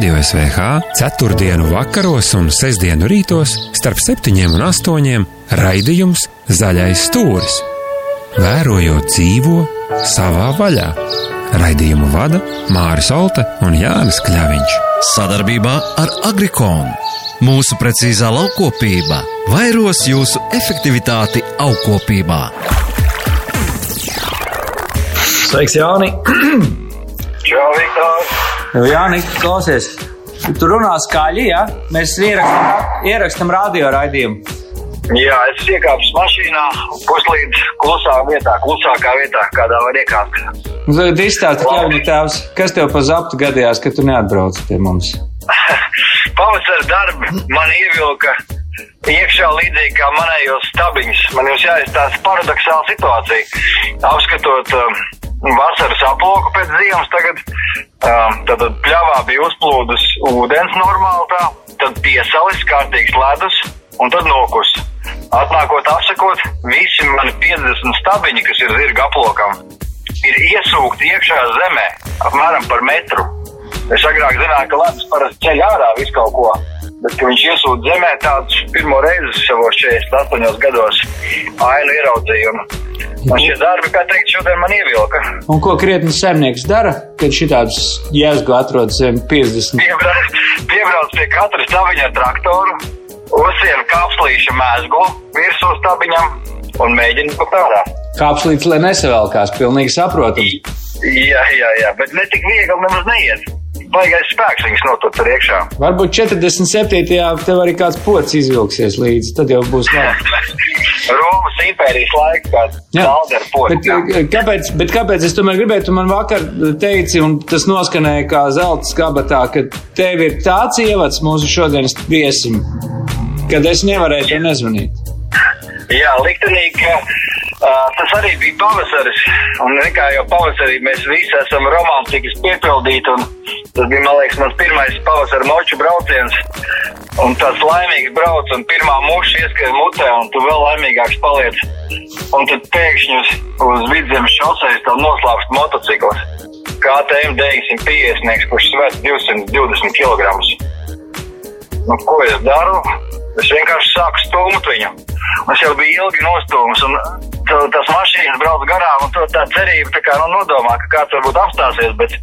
Radio SVH ceturtdienu vakaros un sestdienu rītos starp septiņiem un astoņiem raidījums Zaļais stūris. Vērojot dzīvo savā vaļā. Raidījumu vada Māris Olta un Jānis Kļaviņš. Sadarbībā ar Agrikonu mūsu precīzā laukopība vairos jūsu efektivitāti augkopībā. Sveiks, Jāni! Čau, Viktor! Jāni, klausies! Tu runā skaļi, ja? Mēs ierakstam, ierakstam radio raidījumu. Jā, es iekāpu mašīnā, puslīdz klusā vietā, klusākā vietā, kādā var iekāpt. Nu, Tagad izstāsti, Kļaviņa tēvs, kas tev pa zaptu gadījās, ka tu neatbrauc pie mums? Pavasara darbi man ievilka iekšā līdzīgi kā manējos stabiņus. Man jums jāizstāsta paradoxāla situācija. Apskatot uh, vasaras aploku pēc ziemas tagad, uh, tad pļavā bija uzplūdus ūdens normāli tā, tad piesalis kārtīgs ledus un tad nokus. Atnākot apsakot, visi mani 50 stabiņi, kas ir zirga aplokam, ir iesūkti iekšā zemē, apmēram par metru. Es agrāk zināju, ka ledus parasti ceļ ārā visu kaut ko, bet ka viņš iesūta zemē tāds pirmo reizi savos 48 gados ainu ieraudzīju. Un šie darbi, kā teikt, šodien man ievilka. Un ko krietni saimnieks dara, kad šitāds jēzgu atrod zem 50? Piebrauc, piebrauc pie katra stabiņa ar traktoru, uzsien kapslīša mēsgu virsū stabiņam un mēģina pat ārā. Kāpslīts, lai nesavēlkās, pilnīgi saprotami. Jā, jā, jā, bet ne tik viegli nemaz neiet. Baigais spēks viņus notur tur iekšā. Varbūt 47. tev arī kāds pocis izvilksies līdzi, tad jau būs labi. Romas impērijas laika, kad ar potu. Bet, eh, kāpēc, bet kāpēc es tomēr gribēju, tu man vakar teici, un tas skanēja kā zelta skabatā, ka tev ir tāds ievads mūsu šodienas viesim, kad es nevarēju tev nezvanīt. Jā, liktenīgi, ka tas arī bija pavasaris. Un nekā jau pavasarī mēs visi esam romantikas piepildīti. Tas bija, liekas, mans pirmais pavasara moču brauciens. Un tāds laimīgs brauc, un pirmā muša ieskrien mutē, un tu vēl laimīgāks paliec. Un tad pēkšņi uz, uz vidzemes šoseis tev noslāpst motocikls. KTM 950, kurš svērt 220 kg. Nu, ko es daru? Es vienkārši sāku stūmt viņu. Es jau biju ilgi nostūmis, un tā- tās mašīnas brauc garām, un tā cerība tā kā nu, nodomā, ka kāds varbūt apstāsies, bet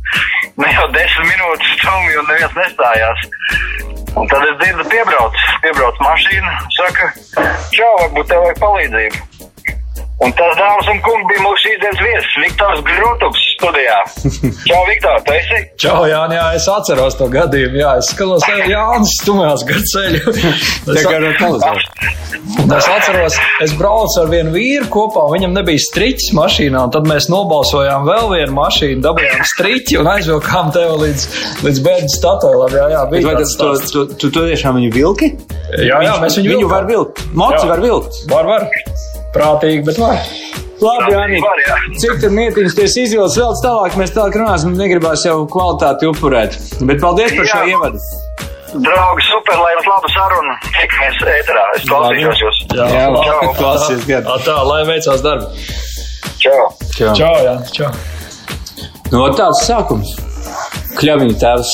ne jau desmit minūtes stūmi, un neviens nestājās. Un tad es dzirdu, piebrauc, piebrauc mašīna, saka, čau, varbūt tev vajag palīdzību. Un tas dāmas un kungi bija mūsu šīsdienas viesis, Viktors Grūtups studijā. Čau, Viktor, tu esi? Čau, Jānis, jā, es atceros to gadījumu. Jā, es skatos, ka Jānis stumjās gar ceļu. Tā kā ar televizoru. Un es atceros, es braucu ar vienu vīru kopā, viņam nebija striķis mašīnā. un Tad mēs nobalsojām vēl vienu mašīnu, dabūjām striķi un aizvilkām tevi līdz, līdz bērnu statuēlam. Jā, jā, bija Vai tāds tas tu, tu, tu, tu tiešām viņu vilki? Jā, jā, mēs viņu viņu var vilkt. Moci var vilkt. Var, var. Prātīgi, bet var. Labi, Jāni, Var, jā. cik tur mietiņas tu esi izvilcis vēl tālāk, mēs tālāk runāsim, negribās jau kvalitāti upurēt. Bet paldies par šo Jā. ievadu. Draugi, super, lai jums laba saruna. Tikamies ēterā, es klausīšos jūs. Jā, Jā, labi, klausies, tā, tā, lai veicās darbi. Čau. Čau. Čau, jā, čau. Nu, ot tāds sākums. Kļaviņa tēvs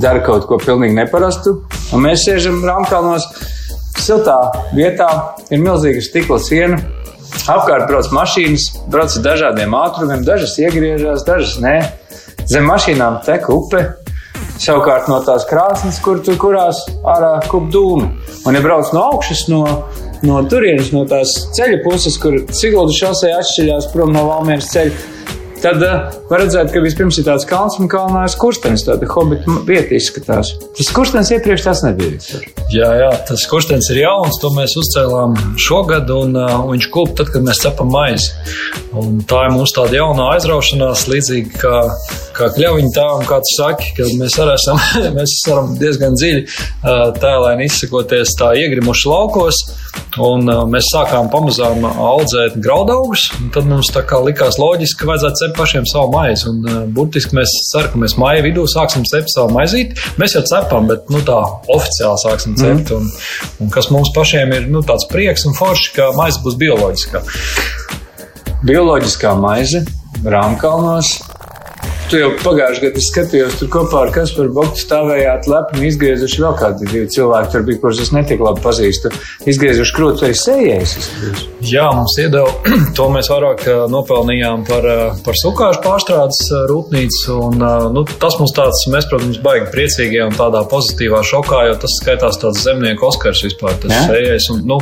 dara kaut ko pilnīgi neparastu, un mēs sēžam Rāmkalnos siltā vietā, ir milzīga stikla siena. Apkārt brauc mašīnas, brauc ar dažādiem ātrumiem, dažas iegriežas, dažas nē. Zem mašīnām tek upe, savukārt no tās krāsnes, kur tu kurās ārā kup dūmi. Un, ja brauc no augšas, no, no turienes, no tās ceļa puses, kur Sigulda šosei atšķiļās prom no Valmieras ceļa, tad uh, var redzēt, ka vispirms ir tāds kalns un kalnā ir skurstenis, tāda hobita vieta izskatās. Tas skurstenis iepriekš tas nebija. Viktor. Jā, jā, tas kurstenis ir jauns, to mēs uzcēlām šogad, un uh, viņš kūp tad, kad mēs cepam maizi. Un tā ir mūsu tāda jauna aizraušanās, līdzīgi kā, kā kļaviņa tēvam, kā tu saki, ka mēs arī esam, mēs esam diezgan dziļi uh, tēlēni izsakoties tā iegrimuši laukos, un uh, mēs sākām pamazām audzēt graudaugus, un tad mums tā kā likās loģiski, ka vajadzētu cept pašiem savu maizi, un uh, burtiski mēs ceram, ka mēs maija vidū sāksim cept savu maizīti. Mēs jau cepam, bet nu, tā oficiāli sāksim cept, un, un kas mums pašiem ir nu, tāds prieks un forši, ka maize būs bioloģiskā. Bioloģiskā maize, Rāmkalnos. Tu jau pagājušajā gadā skatījos, tur kopā ar Kasparu Boktu stāvējāt lepni izgriezuši vēl kādi divi cilvēki, tur bija, kurus es netik labi pazīstu. Izgriezuši krūtu vai sējējus. Jā, mums iedeva, to mēs vairāk eh, nopelnījām par, eh, par sukāšu pārstrādes eh, rūpnīcu. Un, nu, tas mums tāds, mēs, protams, baigi priecīgi un tādā pozitīvā šokā, jo tas skaitās tāds zemnieku Oskars vispār, tas ja? sējējs. Un, nu,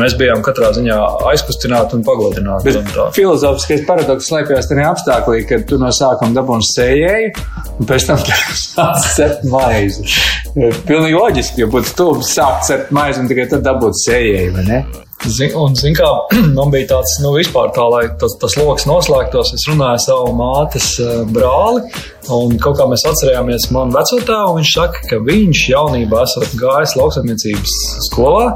mēs bijām katrā ziņā aizkustināti un pagodināti. Un filozofiskais paradoks slēpjas tajā apstākļā, ka tu no sākuma dabūni sējēju, un pēc tam sāc cept maizi. Pilnīgi loģiski, ja būtu stulbi sākt cept maizi un tikai tad dabūt sējēju, vai ne? Zin, un, zin kā, man bija tāds, nu, vispār tā, lai tas, tas lokus noslēgtos, es runāju savu mātes uh, brāli, un kaut kā mēs atcerējāmies manu vecotēvu, viņš saka, ka viņš jaunībā esot gājis lauksaimniecības skolā,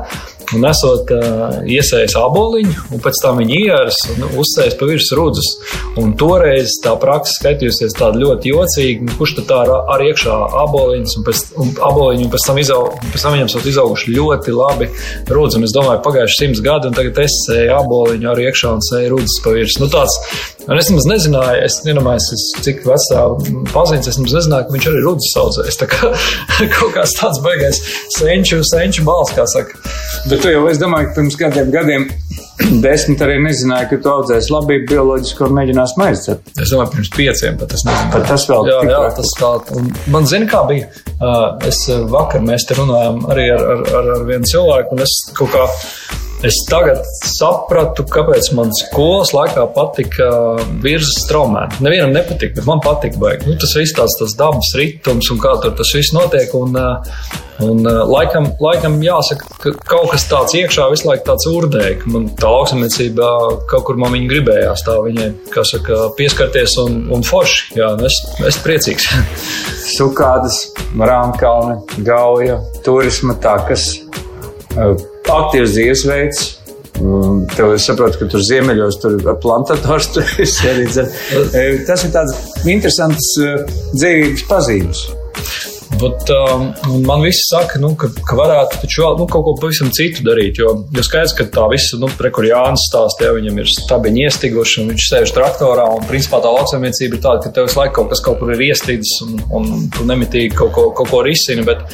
un esot uh, iesējis aboliņu, un pēc tam viņa ieras un uzsējis pa virsmu rudzes. Un toreiz tā praksa skatījusies tāda ļoti jocīga, nu, kurš tad tā ar, ar iekšā aboliņas, un pēc, un aboliņu, un pēc tam, izaug, pēc tam viņam esot izauguši ļoti labi rudzes. Un es domāju, pagājuši simts gadi, un tagad es sēju aboliņu ar iekšā un sēju rudzes pa virsmu. Nu, tāds, un es nemaz nezināju, es nedomāju, cik vecā paziņas, es nemaz nezināju, ka viņš arī rudzes audzējs. Tā kā kaut kāds tāds baigais senču, senču bals, kā saka. Bet tu jau, es domāju, ka pirms kādiem gadiem desmit arī nezināja, ka tu audzēsi labību bioloģisko un mēģinās maizi cept. Es domāju, pirms pieciem pat es nezināju. Pat tas vēl jā, jā, tas tā. Man zina, kā bija. Es vakar mēs te runājām arī ar, ar, ar, ar vienu cilvēku, un es kaut kā Es tagad sapratu, kāpēc man skolas laikā patika virsmas traumēta. Nevienam nepatika, bet man patika. Baigi. Nu, tas viss tāds tas dabas ritms un kā tur tas viss notiek. Un, un, laikam, laikam jāsaka, ka kaut kas tāds iekšā visu laiku tāds urdēja, ka man tā lauksamniecība kaut kur man viņa gribējās tā viņai, kā saka, pieskarties un, un forši. Jā, nu es, es priecīgs. Sukādas, Rāmkalni, Gauja, turisma takas aktīvs dzīvesveids. Tev es saprotu, ka tur ziemeļos tur plantators tur arī dzer. Tas ir tāds interesants dzīvības pazīmes. Bet, um, man viss saka, nu, ka, ka varētu taču vēl nu, kaut ko pavisam citu darīt. Jo, jo skaidrs, ka tā visa, nu, kur Jānis stāsta, ja viņam ir stabiņi iestiguši un viņš sēž traktorā. Un, principā, tā lauksaimniecība ir tāda, ka tev visu laiku kaut kas kaut kur ir iestidzis un, un tu nemitīgi kaut ko, kaut ko risini. Bet,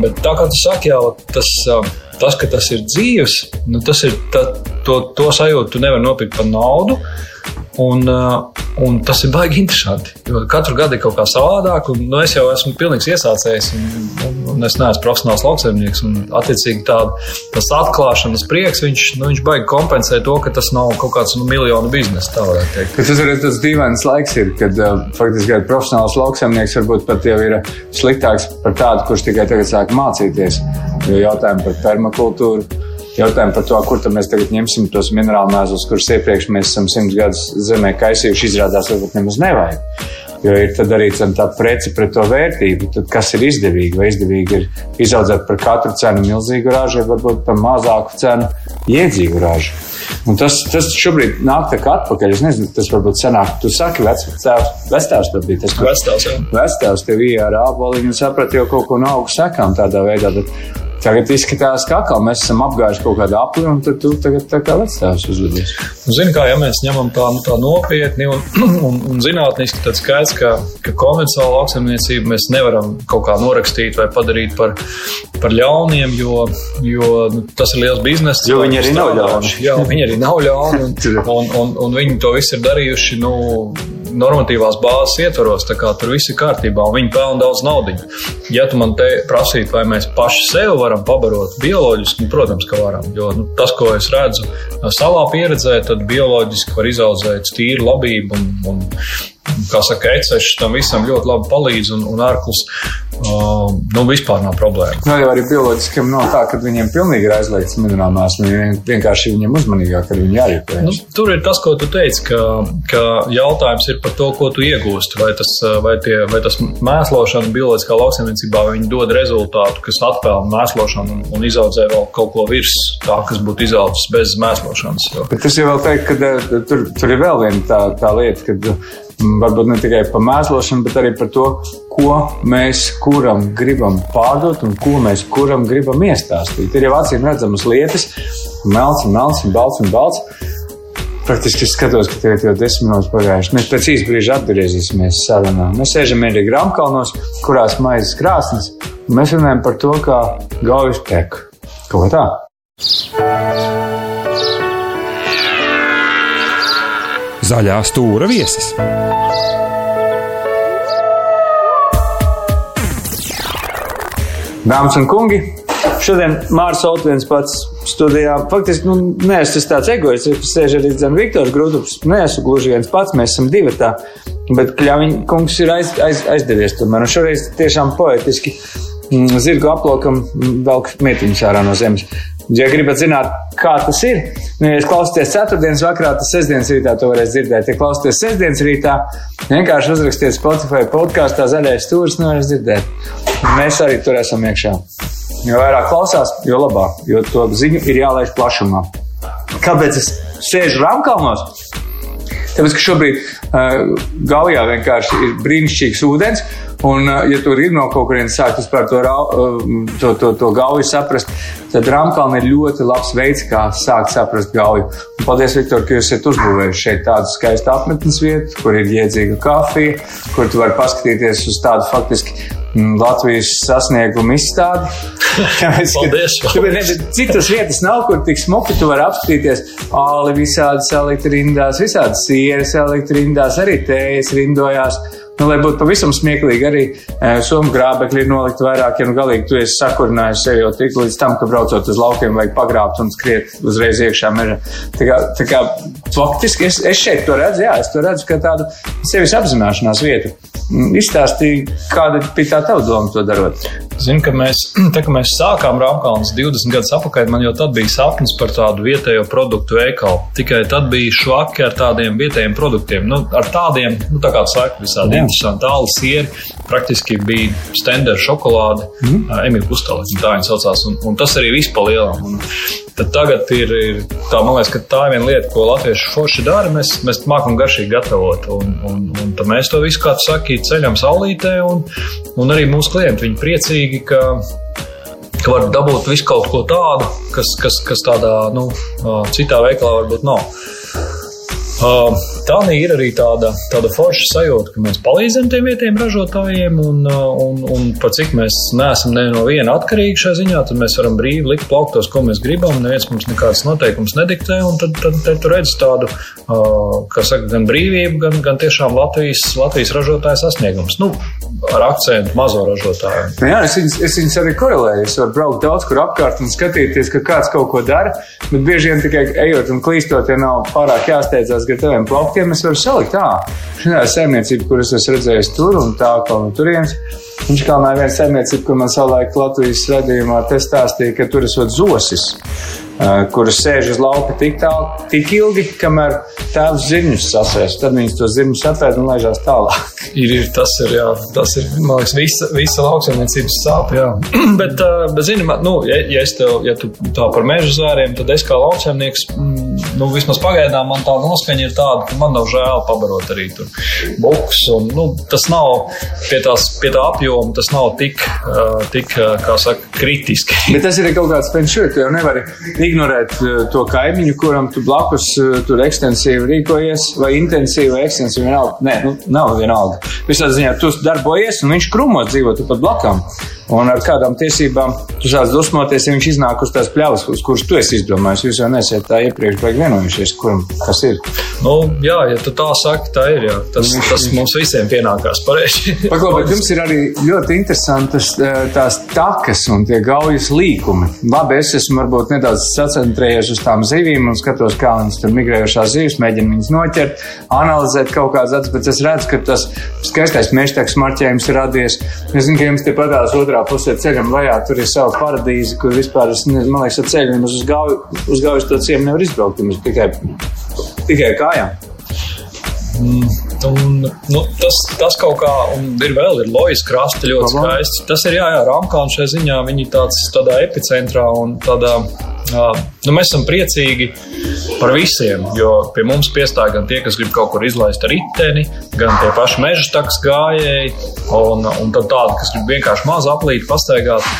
bet tā kā tu saki, jau tas. Um, tas, ka tas ir dzīves, nu, tas ir ta, to, to sajūtu, tu nevari nopirkt par naudu. Uh, un tas ir baigi interesanti. Jo katru gadu ir kaut kā savādāk, un nu, es jau esmu pilnīgs iesācējs, un, un, un es neesmu profesionāls lauksaimnieks. Un, attiecīgi, tāda, tas atklāšanas prieks, viņš, nu, viņš baigi kompensē to, ka tas nav kaut kāds nu, miljonu biznesa. Tā varētu teikt. Tas arī tas dīvains laiks ir, kad uh, faktiski profesionāls lauksaimnieks varbūt pat jau ir sliktāks par tādu, kurš tikai tagad sāk mācīties. Jo jautājumi par permakultūru Jautājumi par to, kur mēs tagad ņemsim tos minerālu mēslus, kurus iepriekš mēs esam simts gadus zemē kaisījuši, izrādās, varbūt nemaz nevajag. Jo ir arī tā preci pret to vērtību. Tad kas ir izdevīgi? Vai izdevīgi ir izaudzēt par katru cenu milzīgu ražu, vai varbūt par mazāku cenu iedzīgu ražu? Un tas, tas šobrīd nāk tā kā atpakaļ. Es nezinu, tas varbūt senāk. Tu saki, vectēvs tad bija tas, jā. Vectēvs tev bija ar āboliņu un saprati jau kaut ko no augu sekām tādā veidā. Bet Tagad izskatās, ka atkal mēs esam apgājuši kaut kādu apli, un tu tagad tā kā vecāks uzlidos. Zini, kā ja mēs ņemam tā, nu, tā nopietni un, un, un zinātniski, tad skaidrs, ka, ka konvencionālu lauksaimniecību mēs nevaram kaut kā norakstīt vai padarīt par, par ļauniem, jo, jo nu, tas ir liels bizness. Jo viņi arī nav ļauni. Jā, viņi arī nav ļauni, un, un, un, un viņi to visu ir darījuši. Nu, normatīvās bāzes ietvaros, tā kā tur viss ir kārtībā, un viņi pelna daudz naudas. Ja tu man te prasītu, vai mēs paši sev varam pabarot bioloģiski, nu, protams, ka varam. Jo nu, tas, ko es redzu savā pieredzē, tad bioloģiski var izaudzēt tīru labību un, un kā saka, ecešs tam visam ļoti labi palīdz un, un ārklus. Uh, nu, vispār nav problēma. Nu, jau arī bioloģiskiem nav tā, ka viņiem pilnīgi ir aizliegts minerālās. Vienkārši viņiem uzmanīgāk, viņi jārīkojas. Nu, tur ir tas, ko tu teici, ka, ka jautājums ir par to, ko tu iegūsti. Vai tas, vai tie, vai tas mēslošana bioloģiskā lauksaimniecībā dod rezultātu, kas atpelna mēslošanu un, un izaudzē vēl kaut ko virs tā, kas būtu izaudzis bez mēslošanas. Bet tas jau vēl teikt, ka tur, tur ir vēl viena tā, tā lieta, ka varbūt ne tikai par mēslošanu, bet arī par to, ko mēs kuram gribam pārdot un ko mēs kuram gribam iestāstīt. Ir jau acīm redzamas lietas, melns melns balts un balts. Praktiski es skatos, ka ir jau desmit minūtes pagājušas. Mēs pēc īsa brīža atgriezīsimies sarunā. Mēs sēžam mierīgi Rāmkalnos, kurās maizes krāsnes, un mēs runājam par to, kā gaujas tek. Kaut kā tā. Zaļā stūra viesis. Dāmas un kungi, šodien Mārcis Kalniņš pats studijā. Faktiski, nu, nē, es esmu tāds egoists, es sēžu arī Zem Viktors Grūtups. Nē, esmu gluži viens pats, mēs esam divi tā. Bet Kļaviņa kungs ir aiz, aiz, aizdevies tomēr. Un šoreiz tiešām poetiski mm, zirgu aplokam velk mietiņus ārā no zemes. Ja gribat zināt, kā tas ir, nu, ja klausāties ceturtdienas vakarā, tad sestdienas rītā to varēs dzirdēt. Ja klausāties sestdienas rītā, vienkārši uzrakstiet Spotify podkāstā zaļais stūris, nu varēs dzirdēt. Mēs arī tur esam iekšā. Jo vairāk klausās, jo labāk, jo to ziņu ir jālaiž plašumā. Kāpēc es sēžu Rāmkalnos? Tāpēc, ka šobrīd Gaujā vienkārši ir brīnišķīgs ūdens, un, uh, ja tur ir no kaut kurienes sākt vispār to, uh, to, to, to gauju saprast, tad Rāmkalna ir ļoti labs veids, kā sākt saprast gauju. Un paldies, Viktor, ka jūs esat uzbūvējuši šeit tādu skaistu apmetnes vietu, kur ir iedzīga kafija, kur tu vari paskatīties uz tādu faktiski mm, Latvijas sasniegumu izstādi. Paldies! Tāpēc citas vietas nav, kur tik smuki tu vari apskatīties. Āli visādi salikt rindās, visādi sieras salikt rindās, arī tējas rindojās. Nu, lai būtu pavisam smieklīgi, arī e, somu grābekļi ir nolikt vairāk, ja nu galīgi tu esi sakurinājis sevi jau tik līdz tam, ka braucot uz laukiem vajag pagrābt un skriet uzreiz iekšā mežā. Tā kā, tā kā faktiski es, es šeit to redzu, jā, es to redzu kā tādu sevis apzināšanās vietu. Izstāstīja, kāda bija tā tava doma to darot. Zinu, ka mēs, tā, ka mēs sākām Rāmkalnas 20 gadus atpakaļ, man jau tad bija sapnis par tādu vietējo produktu veikalu. Tikai tad bija švaki ar tādiem vietējiem produktiem, nu, ar tādiem, nu, tā kā saka, visādi interesanti tāli sieri. Praktiski bija stendera šokolāde, mm. Emīļa Pustāla, tā viņa saucās, un, un tas arī viss pa lielam. Un, Tad tagad ir, ir tā, man liekas, ka tā ir viena lieta, ko latvieši forši dara. Mēs, mēs mākam garšīgi gatavot. Un, un, un tad mēs to visu, kā tu saki, ceļam saulītē. Un, un arī mūsu klienti, viņi priecīgi, ka, ka var dabūt visu kaut ko tādu, kas, kas, kas tādā nu, citā veikalā varbūt nav. Tā ir arī tāda, tāda forša sajūta, ka mēs palīdzam tiem vietējiem ražotājiem, un, un, un pat cik mēs neesam ne no viena atkarīgi šajā ziņā, tad mēs varam brīvi likt plauktos, ko mēs gribam. Neviens mums nekādas noteikumus nediktē, un tad, tad, tad tu redz tādu, kā saka, gan brīvību, gan, gan tiešām Latvijas, Latvijas ražotāju sasniegums. Nu, ar akcentu mazo ražotāju. Nu jā, es viņus, es viņus arī korelēju. Es varu braukt daudz kur apkārt un skatīties, ka kāds kaut ko dara, bet bieži vien tikai ejot un klīstot, ja nav pārāk jāsteidzās gar teviem plauktiem, es varu salikt tā. Šī saimniecība, kuras es redzēju tur un tā, kā no turienes. Viņš kalnā ir viena saimniecība, kur man savulaik Latvijas redzījumā te stāstīja, ka tur esot zosis kuras sēž uz lauka tik tālu, tik ilgi, kamēr tēvs zirņus sasēs. Tad viņas to zirņus atvērt un laižās tālāk. Ir, ir, tas ir, jā, tas ir, man liekas, visa, visa lauksaimniecības sāp, jā. bet, bet, zini, man, nu, ja, ja, tev, ja tu tā par meža zvēriem, tad es kā lauksaimnieks, nu, vismaz pagaidām man tā noskaņa ir tāda, ka man nav žēl pabarot arī tur buks, un, nu, tas nav pie, tās, pie tā apjoma, tas nav tik, tik, kā saka, kritiski. bet tas ir kaut kāds penšūri, tu jau nevari ignorēt eh, to kaimiņu, kuram tu blakus eh, tur ekstensīvi rīkojies, vai intensīvi, vai ekstensīvi. Vienalga. Nē, nu, nav vienalga. Visā ziņā tu darbojies, un viņš krūmos dzīvo tu pat blakām. Un ar kādām tiesībām tu sāc dusmoties, ja viņš iznāk uz tās pļavas, uz kuras tu esi izdomājis. Jūs jau nesiet tā iepriekš baigi vienojušies, kuram tas ir. Nu, jā, ja tu tā saki, tā ir. Jā. Tas, tas mums visiem pienākās pareizi. Paklausīt, jums ir arī ļoti interesantas eh, tās takas un tie gaujas līkumi. Labi, es esmu varbūt nedaudz sacentrējies uz tām zivīm un skatos, kā viņas tur migrējušās zivis, mēģinu viņas noķert, analizēt kaut kādas acis, bet es redzu, ka tas skaistais mežteks marķējums ir radies. Es zinu, ka jums te patās otrā otrā pusē ceļam lejā, tur ir sava paradīze, kur vispār, es, man liekas, ar ceļu nemaz uz gauju, uz gaujas to ciemu nevar izbraukt, tikai, tikai kājām. Mm, un, nu, tas, tas kaut kā, un ir vēl, ir lojas krasta ļoti skaists. Tas ir, jā, jā, Rāmkalns šajā ziņā, viņi tāds tādā epicentrā un tādā Nu, mēs esam priecīgi par visiem, jo pie mums piestāv gan tie, kas grib kaut kur izlaist riteni, gan tie paši meža taks gājēji, un, un tādi, kas grib vienkārši mazu aplīti pastaigāt.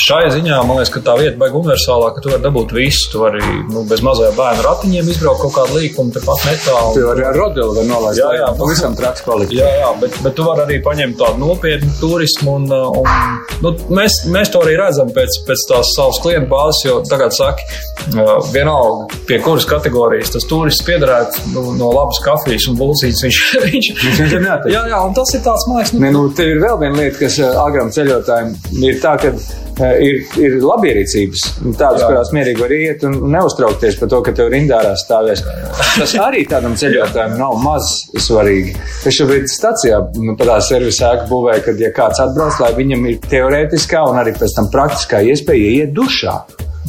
Šai ziņā man liekas, ka tā vieta baiga universālā, ka tu vari dabūt visu. Tu vari nu, bez mazajiem bērnu ratiņiem izbraukt kaut kādu līkumu, tepat netālu. Tu vari ar rodeli nolaist. Jā, jā. pavisam traks palikt. Jā, jā, bet, bet tu vari arī paņemt tādu nopietnu turismu. Un, uh, un, nu, mēs, mēs to arī redzam pēc, pēc tās savas klientu bāzes, jo tagad saka, uh, vienalga, pie kuras kategorijas tas turists piederētu nu, no labas kafijas un bulcītes. Viņš, viņš, Viņš ir neatteikts. jā, jā, un tas ir tāds, man liekas, nu, Ne, nu, te ir vēl viena lieta, kas ā, agram ceļotājiem ir tā, ka ir, ir labierīcības, tādas, Jā. kurās mierīgi var iet un neuztraukties par to, ka tev rindārā stāvēs. Tas arī tādam ceļotājam nav maz svarīgi. Es šobrīd stacijā, nu, tādā servisā ēku būvē, kad ja kāds atbrauc, lai viņam ir teorētiskā un arī pēc tam praktiskā iespēja iet dušā.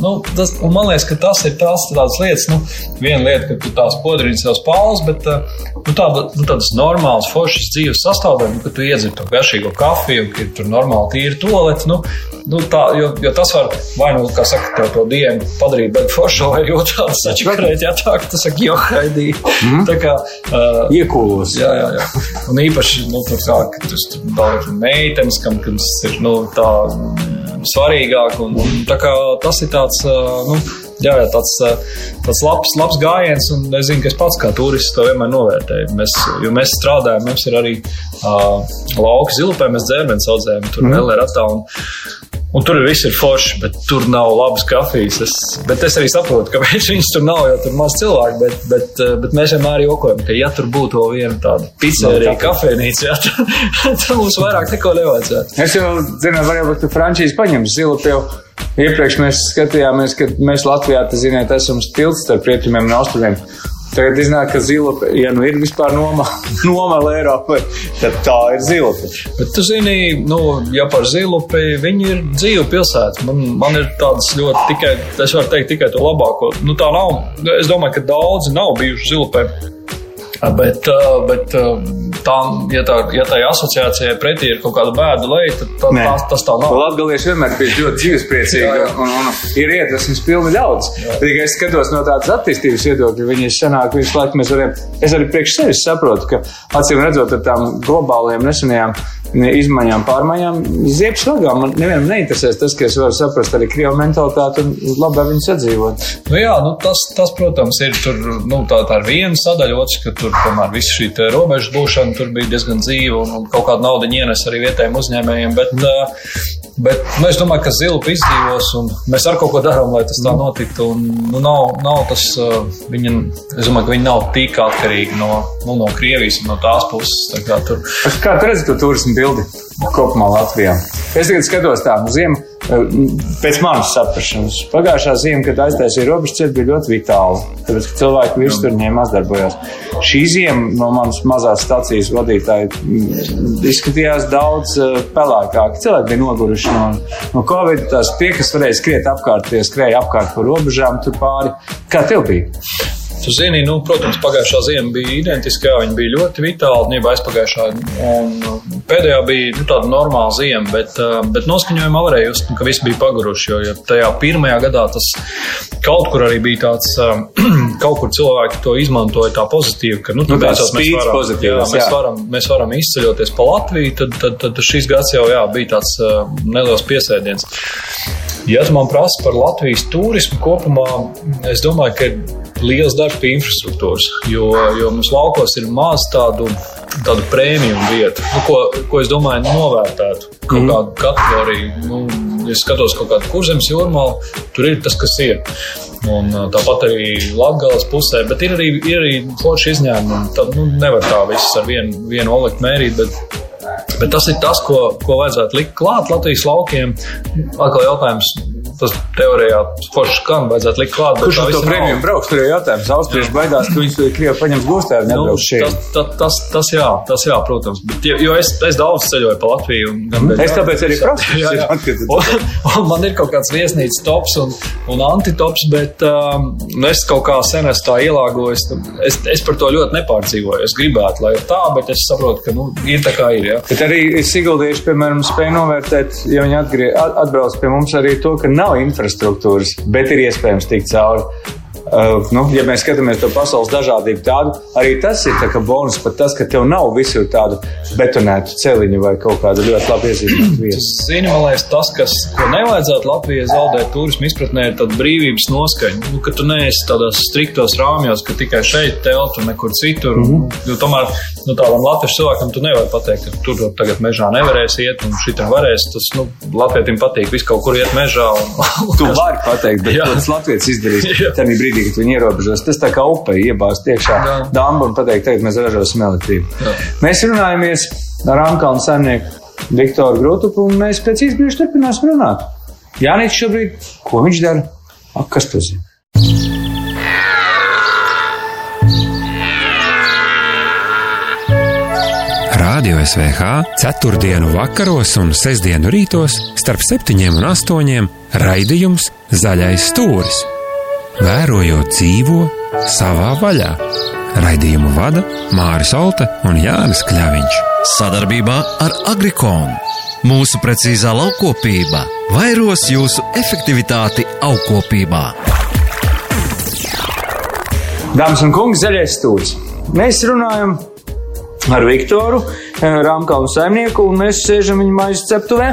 Nu, tas, man liekas, ka tas ir tās tādas lietas, nu, viena lieta, ka tu tās podrini savus pāles, bet uh, nu, tāda, nu, tādas normālas, foršas dzīves sastāvdaļa, nu, ka tu iedzer to garšīgo kafiju, ka ir tur normāli tīra toleti. Nu, nu, tā, jo, jo tas var vai nu, kā saka, tev to dienu padarīt bet foršu, vai jūtās sačakarēt, ja tā, ka tu saki, jo, haidī. Mm. Tā kā, uh, Iekūlos. Jā, jā, jā. Un īpaši, nu, tur kā, ka tas tur vēl ir meitenes, kam kam tas ir, nu, tā svarīgāk. Un, un kā tas ir tāds, nu, jā, tāds, tāds labs, labs gājiens, un es zinu, ka es pats kā turists to vienmēr novērtēju. Mēs, jo mēs strādājam, mums ir arī uh, lauka zilupē, mēs dzērmenes audzējam, tur mm. vēl ir attā. Un, Un tur viss ir forši, bet tur nav labas kafijas. Es, bet es arī saprotu, kāpēc viņas tur nav, jo tur maz cilvēku. Bet, bet, eh, bet mēs vienmēr jokojam, ka, ja tur būtu vēl viena tāda pizzerija, kafejnīca, jā, tad, tad mums vairāk neko nevajadzētu. Es jau zinu, varbūt tu frančīzi paņemsi zilu pie. Iepriekš mēs skatījāmies, ka mēs Latvijā, tas, ziniet, esam tilts starp rietumiem un austrumiem. Tagad iznāk, ka zilope, ja nu ir vispār noma, nomala Eiropai, tad tā ir zilope. Bet tu zini, nu, ja par zilupi, viņi ir dzīva pilsēta. Man, man ir tādas ļoti tikai, es varu teikt tikai to labāko. Nu, tā nav, es domāju, ka daudzi nav bijuši zilupē. Bet, bet tā, ja tā, ja tā asociācijai pretī ir kaut kāda bēdu leja, tad tā, Nē. tā, tas tā nav. Latvijas vienmēr bija ļoti dzīvespriecīgi un, un, ir iedvesmas pilni ļaudis. Tikai es skatos no tādas attīstības viedokļa, viņi ir senāk visu laiku mēs varam. Es arī priekš sevis saprotu, ka acīm redzot ar tām globālajām nesenajām izmaiņām, pārmaiņām, ziepes vagā man nevienam neinteresēs tas, ka es varu saprast arī krievu mentalitāti un labāk viņus atdzīvot. Nu, jā, nu, tas, tas, protams, ir tur, nu, tā, tā ir viena sadaļa, otrs, ka tur tomēr viss šī te robežu būšana tur bija diezgan dzīva un, un kaut kāda nauda ienes arī vietējiem uzņēmējiem. Bet, uh, bet nu, es domāju, ka zilupi izdzīvos un mēs ar kaut ko darām, lai tas tā notiktu. Un, nu, nav, nav tas, uh, viņa, es domāju, ka viņi nav tik atkarīgi no, nu, no Krievijas un no tās puses. Tā kā tur, Kā tu redzi to turismu bildi kopumā Latvijā? Es tagad skatos tā, nu, ziema, pēc manas saprašanas. Pagājušā ziema, kad aiztaisīja robežu ceļu, bija ļoti vitāla. Tāpēc, ka cilvēki virsū tur ņēma darbojās. Šī ziema no manas mazās stācijas vadītāja mm, izskatījās daudz uh, pelēkāk. Cilvēki bija noguruši no, no Covid. Tās tie, kas varēja skriet apkārt, tie skrēja apkārt pa robežām tur pāri. Kā tev bija? Tu zini, nu, protams, pagājušā ziema bija identiska, jā, viņa bija ļoti vitāla, ne aizpagājušā. Un uh, pēdējā bija nu, tāda normāla ziema, bet, uh, bet noskaņojumā varēja just, ka viss bija paguruši. Jo ja tajā pirmajā gadā tas kaut kur arī bija tāds, um, kaut kur cilvēki to izmantoja tā pozitīvi, ka nu, Nu, tad beidzot mēs varam, pozitīvs, jā, mēs, jā. varam, mēs varam izceļoties pa Latviju, tad, tad, tad šis gads jau jā, bija tāds uh, neliels piesēdiens. Ja tu man prasa par Latvijas turismu kopumā, es domāju, ka liels darbs pie infrastruktūras, jo, jo mums laukos ir maz tādu, tādu prēmiju vietu, nu, ko, ko es domāju, novērtētu kaut mm. kādu kategoriju. Nu, ja skatos kaut kādu kurzemes jūrmālu, tur ir tas, kas ir. Un, uh, tāpat arī Latvijas pusē, bet ir arī, ir arī forši izņēmumi. Tad nu, nevar tā viss ar vienu, vienu olektu mērīt. Bet, Bet tas ir tas, ko, ko vajadzētu likt klāt Latvijas laukiem. Atkal jautājums, tas teorijā forši skan, vajadzētu likt klāt. bet Kurš ar to prēmiju brauks? Tur ir jautājums. Austrieši baidās, ka viņus Krievi paņems gūstā un Nu, nebrauks šeit. tas, tas, tas, tas, jā, tas jā, protams. Bet, jo- es, es daudz ceļoju pa Latviju. Gan, Es tāpēc arī prasu. Jā, jā. Un, un man ir kaut kāds viesnīcas tops un, un antitops, bet um, nu es kaut kā sen esmu tā ielāgojis. Es, es par to ļoti nepārdzīvoju. Es gribētu, lai tā, bet es saprotu, ka nu, ir tā kā ir. Jā. Bet arī Siguldieši, piemēram, spēja novērtēt, ja viņi atgrie, at- atbrauc pie mums arī to, ka nav infrastruktūras, bet ir iespējams tikt cauri. Uh, nu, ja mēs skatāmies to pasaules dažādību, tādu arī tas ir tā bonus, pat tas, ka tev nav visur tādu betonētu celiņu vai kaut kādu ļoti labi iezīmētu vietu. Zini, man liekas, tas, kas, ko nevajadzētu Latvijai zaudēt turismu izpratnē, ir tāda brīvības noskaņa. Nu, ka tu neesi tādās striktos rāmjos, ka tikai šeit teltu un nekur citur. Mm -hmm. Jo tomēr nu, tādam latviešu cilvēkam tu nevari pateikt, ka tur tagad mežā nevarēs iet un šitam varēs. Tas, nu, latvietim patīk visu kaut kur iet mežā. Un, tu vari pateikt, bet tas latvietis izdarīs tajā brīdī, kad viņi ierobežos. Tas tā kā upē iebāzt iekšā damba un pateikt, tagad mēs ražosim elektrību. Jā. Mēs runājamies ar Ankalnu saimnieku Viktoru Grotupu, un mēs pēc īstenībā turpināsim runāt. Jānis šobrīd, ko viņš dara? Ak, kas tas ir? Radio SVH 4. vakaros un 6. rītos starp 7 un 8 raidījums Zaļais stūris. Vērojot dzīvo savā vaļā. Raidījumu vada Māris Olta un Jānis Kļaviņš. Sadarbībā ar Agrikonu mūsu precīzā laukopība vairos jūsu efektivitāti augkopībā. Dāmas un kungi, zaļais stūris. Mēs runājam ar Viktoru Rāmkalnu saimnieku, un mēs sēžam viņa maizes ceptuvē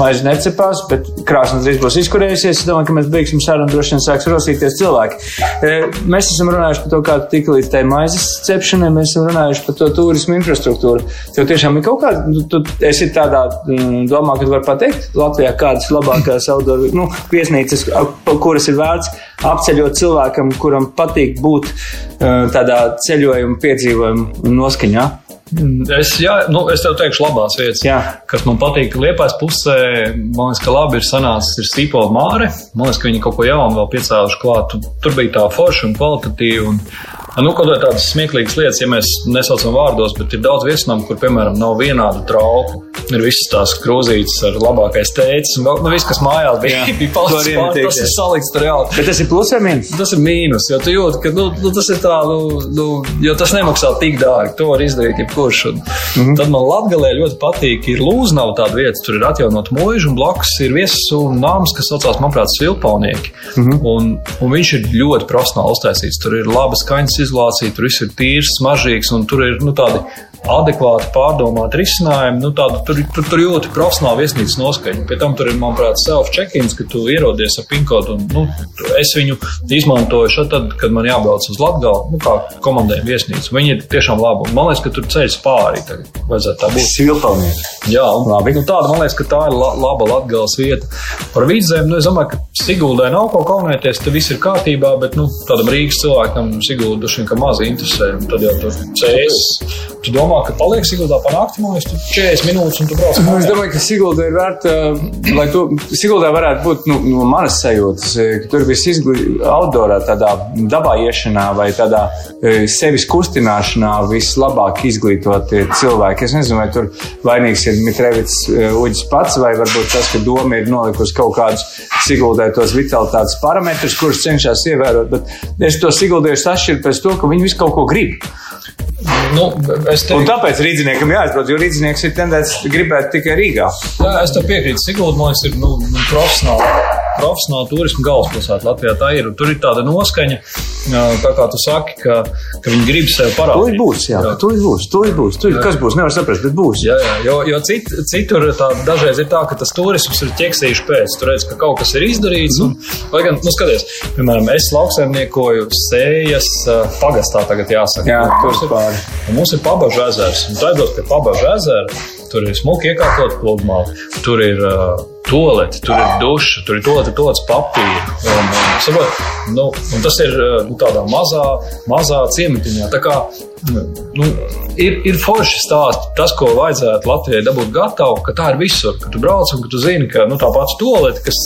maize necepās, bet krāsa drīz būs izkurējusies. Es domāju, ka mēs beigsim sarunu, droši vien sāks rosīties cilvēki. E, mēs esam runājuši par to, kā tika līdz tai maizes cepšanai, mēs esam runājuši par to turismu infrastruktūru. Tev tiešām ir kaut kāda, nu, tu esi tādā mm, domā, ka var pateikt Latvijā kādas labākās outdoor, nu, viesnīcas, kuras ir vērts apceļot cilvēkam, kuram patīk būt e, tādā ceļojuma piedzīvojuma noskaņā. Es, jā, nu, es tev teikšu, labās vietas, jā. kas man patīk. Liepais pusē, man liekas, ka labi ir sanācis ir Stīpola Māre. Man liekas, ka viņi kaut ko jaunu vēl piecēluši klāt. Tur bija tā forša un kvalitatīva. Un, Nu, kaut kā tādas smieklīgas lietas, ja mēs nesaucam vārdos, bet ir daudz viesnām, kur, piemēram, nav vienādu trauku. Ir visas tās krūzītes ar labākais teicis, un vēl, nu, viss, kas mājās bija, Jā, bija palicis pār, tas ir salikts reāli. Bet tas ir plus vai mīnus? Tas ir mīnus, jo tu jūti, ka, nu, nu tas ir tā, nu, nu, jo tas nemaksā tik dārgi, to var izdarīt jebkurš. Un mm -hmm. Tad man Latgalē ļoti patīk, ir Lūznava tāda vieta, tur ir atjaunot mūžu, un blakus ir viesis un nāms, kas saucās, manuprāt, Svilpaunieki. Mm -hmm. un, un viņš ir ļoti profesionāli uztaisīts, tur ir laba skaņas izolācija, tur viss ir tīrs, smaržīgs, un tur ir nu, tādi adekvāti pārdomāti risinājumi. Nu, tādu, tur, tur, tur jūti profesionāli viesnīcas noskaņu. Pie tam tur ir, manuprāt, self-check-ins, ka tu ierodies ar pinkodu. Un, nu, es viņu izmantoju šad, tad, kad man jābrauc uz Latgali, nu, kā komandējuma viesnīca. Viņi ir tiešām labi. Man liekas, ka tur ceļš pāri. Tagad vajadzētu tā būt. Silpalnieki. Jā, un, labi. Nu, tāda, man liekas, ka tā ir la, laba Latgales vieta. Par vidzēm, nu, es domāju, ka Siguldai nav ko kaunēties, te viss ir kārtībā, bet, nu, tādam Rīgas cilvēkam Sigulda duši vien, ka maz interesē. Un tad jau tur cēs. Tu domā, ka paliek Siguldā pa nakti, man liekas, 40 minūtes un tu brauc. Nu, es domāju, ka Sigulda ir vērta, lai to, Siguldā varētu būt, nu, no manas sajūtas, ka tur viss izglīt, outdoorā tādā dabā iešanā vai tādā sevis kustināšanā vislabāk izglītotie cilvēki. Es nezinu, vai tur vainīgs ir Mitrevits Uģis pats, vai varbūt tas, ka doma ir nolikusi kaut kādus Siguldētos vitalitātes parametrus, kurus cenšas ievērot, bet es to Siguldiešu sašķiru pēc to, ka viņi visu kaut ko grib. Nu, teiktu, un tāpēc rīzniekam jāizbrauc, jo rīznieks ir tendēts gribēt tikai Rīgā. Jā, es tev piekrītu. Sigulda, man liekas, ir nu, nu, profesionāli profesionāla turisma galvaspilsēta Latvijā. Tā ir. Tur ir tāda noskaņa, tā kā tu saki, ka, ka viņi grib sev parādīt. Tur būs, jā, jā. tur būs, tur būs. Tur, kas būs, nevar saprast, bet būs. Jā, jā, jo, jo cit, citur tā, dažreiz ir tā, ka tas turisms ir ķeksījuši pēc. Tur redz, ka kaut kas ir izdarīts. Mm. Un, lai gan, nu, skaties, piemēram, es lauksaimniekoju sējas pagastā tagad jāsaka. Jā, tur ir pāri. Mums ir pabažu ezers. Un tā ir pie pabažu ezera. Tur ir smuki iekārtot pludmali. Tur ir uh, Toleti, tur ir duša, tur ir toleti, tolets papīra. Un, saprot, nu, un tas ir nu, tādā mazā, mazā ciematiņā. Tā kā nu, ir, ir forši stāsts, tas, ko vajadzētu Latvijai dabūt gatavu, ka tā ir visur. Ka tu brauc un ka tu zini, ka nu, tā pati tolete, kas,